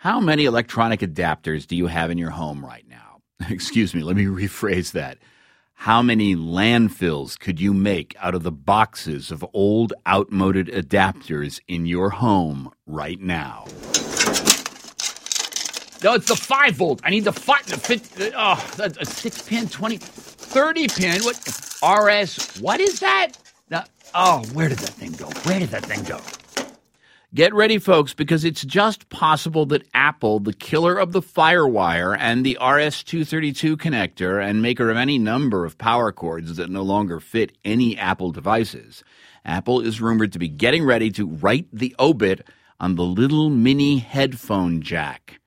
How many electronic adapters do you have in your home right now? Excuse me, let me rephrase that. How many landfills could you make out of the boxes of old, outmoded adapters in your home right now? No, it's the 5 volt. I need the 5, the 50, oh, a 6 pin, 20, 30 pin. What? RS, what is that? Now, oh, where did that thing go? Where did that thing go? Get ready, folks, because it's just possible that Apple, the killer of the Firewire and the RS232 connector, and maker of any number of power cords that no longer fit any Apple devices, Apple is rumored to be getting ready to write the obit on the little mini headphone jack.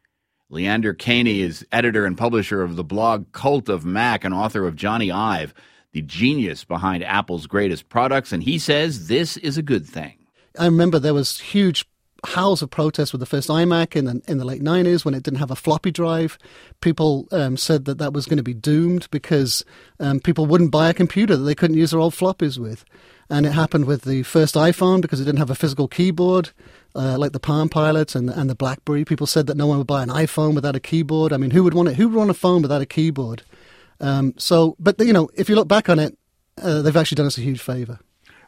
Leander Kahney is editor and publisher of the blog Cult of Mac and author of Jony Ive, the genius behind Apple's greatest products, and he says this is a good thing. I remember there was huge howls of protest with the first iMac in the, in the late 90s when it didn't have a floppy drive. People um, said that that was going to be doomed because um, people wouldn't buy a computer that they couldn't use their old floppies with. And it happened with the first iPhone because it didn't have a physical keyboard. Uh, like the Palm Pilot and and the BlackBerry, people said that no one would buy an iPhone without a keyboard. I mean, who would want it? Who would want a phone without a keyboard? Um, so, but you know, if you look back on it, uh, they've actually done us a huge favor.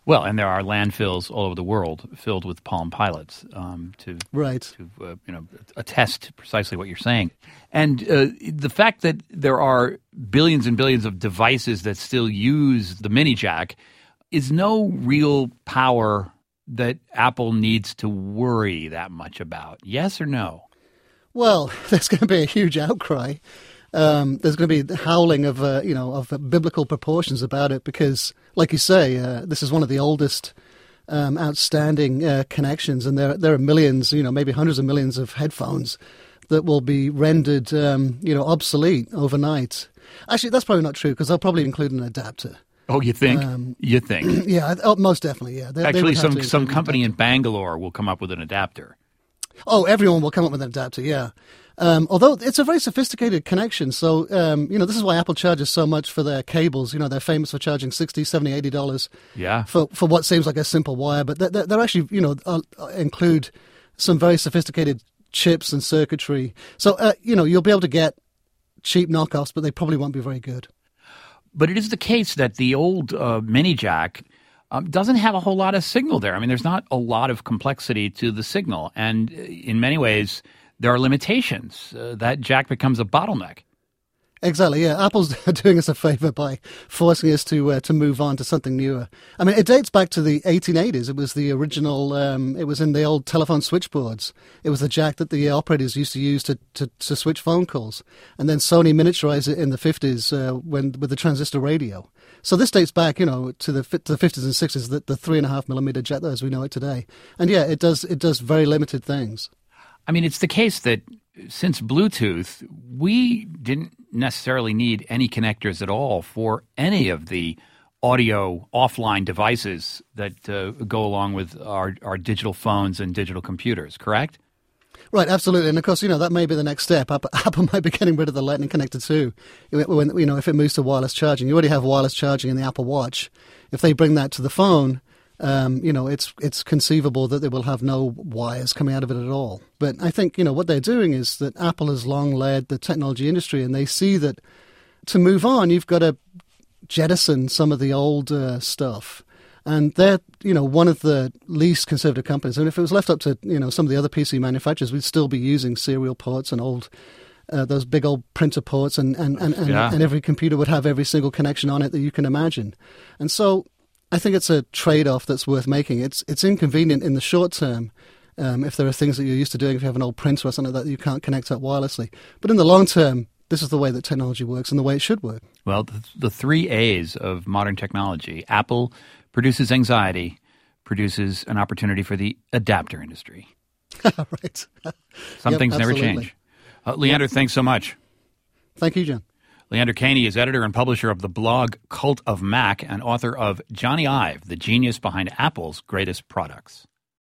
Well, and there are landfills all over the world filled with Palm Pilots um, to right to uh, you know attest precisely what you're saying, and uh, the fact that there are billions and billions of devices that still use the mini jack is no real power that Apple needs to worry that much about. Yes or no? Well, there's going to be a huge outcry um, there's going to be howling of uh, you know of biblical proportions about it because, like you say, uh, this is one of the oldest. Um, outstanding uh, connections, and there there are millions, you know, maybe hundreds of millions of headphones that will be rendered, um, you know, obsolete overnight. Actually, that's probably not true because they'll probably include an adapter. Oh, you think? Um, you think? yeah, oh, most definitely. Yeah. They, Actually, they some some company in Bangalore will come up with an adapter. Oh, everyone will come up with an adapter. Yeah. Um, although it's a very sophisticated connection. So, um, you know, this is why Apple charges so much for their cables. You know, they're famous for charging 60 70 $80 yeah. for, for what seems like a simple wire. But they're, they're actually, you know, uh, include some very sophisticated chips and circuitry. So, uh, you know, you'll be able to get cheap knockoffs, but they probably won't be very good. But it is the case that the old uh, mini jack um, doesn't have a whole lot of signal there. I mean, there's not a lot of complexity to the signal. And uh, in many ways, there are limitations. Uh, that jack becomes a bottleneck. Exactly. Yeah, Apple's doing us a favor by forcing us to uh, to move on to something newer. I mean, it dates back to the 1880s. It was the original. Um, it was in the old telephone switchboards. It was the jack that the operators used to use to, to, to switch phone calls, and then Sony miniaturized it in the 50s uh, when with the transistor radio. So this dates back, you know, to the to the 50s and 60s, the, the three and a half millimeter jack as we know it today. And yeah, it does it does very limited things. I mean, it's the case that since Bluetooth, we didn't necessarily need any connectors at all for any of the audio offline devices that uh, go along with our, our digital phones and digital computers, correct? Right, absolutely, and of course, you know that may be the next step. Apple might be getting rid of the Lightning connector too. When you know, if it moves to wireless charging, you already have wireless charging in the Apple Watch. If they bring that to the phone, um, you know, it's it's conceivable that they will have no wires coming out of it at all. But I think you know what they're doing is that Apple has long led the technology industry, and they see that to move on, you've got to jettison some of the old uh, stuff. And they're, you know, one of the least conservative companies. And if it was left up to, you know, some of the other PC manufacturers, we'd still be using serial ports and old uh, those big old printer ports, and and, and, and, yeah. and, every computer would have every single connection on it that you can imagine. And so I think it's a trade off that's worth making. It's it's inconvenient in the short term. Um, if there are things that you're used to doing, if you have an old printer or something like that you can't connect up wirelessly. But in the long term, this is the way that technology works and the way it should work. Well, the, the three A's of modern technology Apple produces anxiety, produces an opportunity for the adapter industry. right. Some yep, things absolutely. never change. Uh, Leander, yep. thanks so much. Thank you, John. Leander Kahney is editor and publisher of the blog Cult of Mac and author of Jony Ive, the genius behind Apple's greatest products.